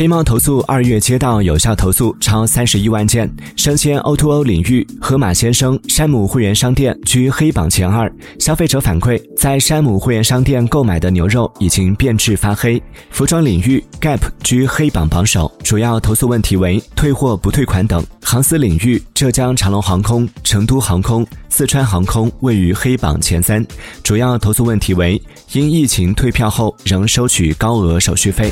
黑猫投诉二月接到有效投诉超三十一万件，生鲜 O2O 领域，盒马先生、山姆会员商店居黑榜前二。消费者反馈，在山姆会员商店购买的牛肉已经变质发黑。服装领域，Gap 居黑榜榜首，主要投诉问题为退货不退款等。航司领域，浙江长龙航空、成都航空、四川航空位于黑榜前三，主要投诉问题为因疫情退票后仍收取高额手续费。